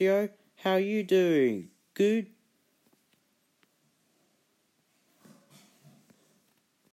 Joe, how you doing? Good?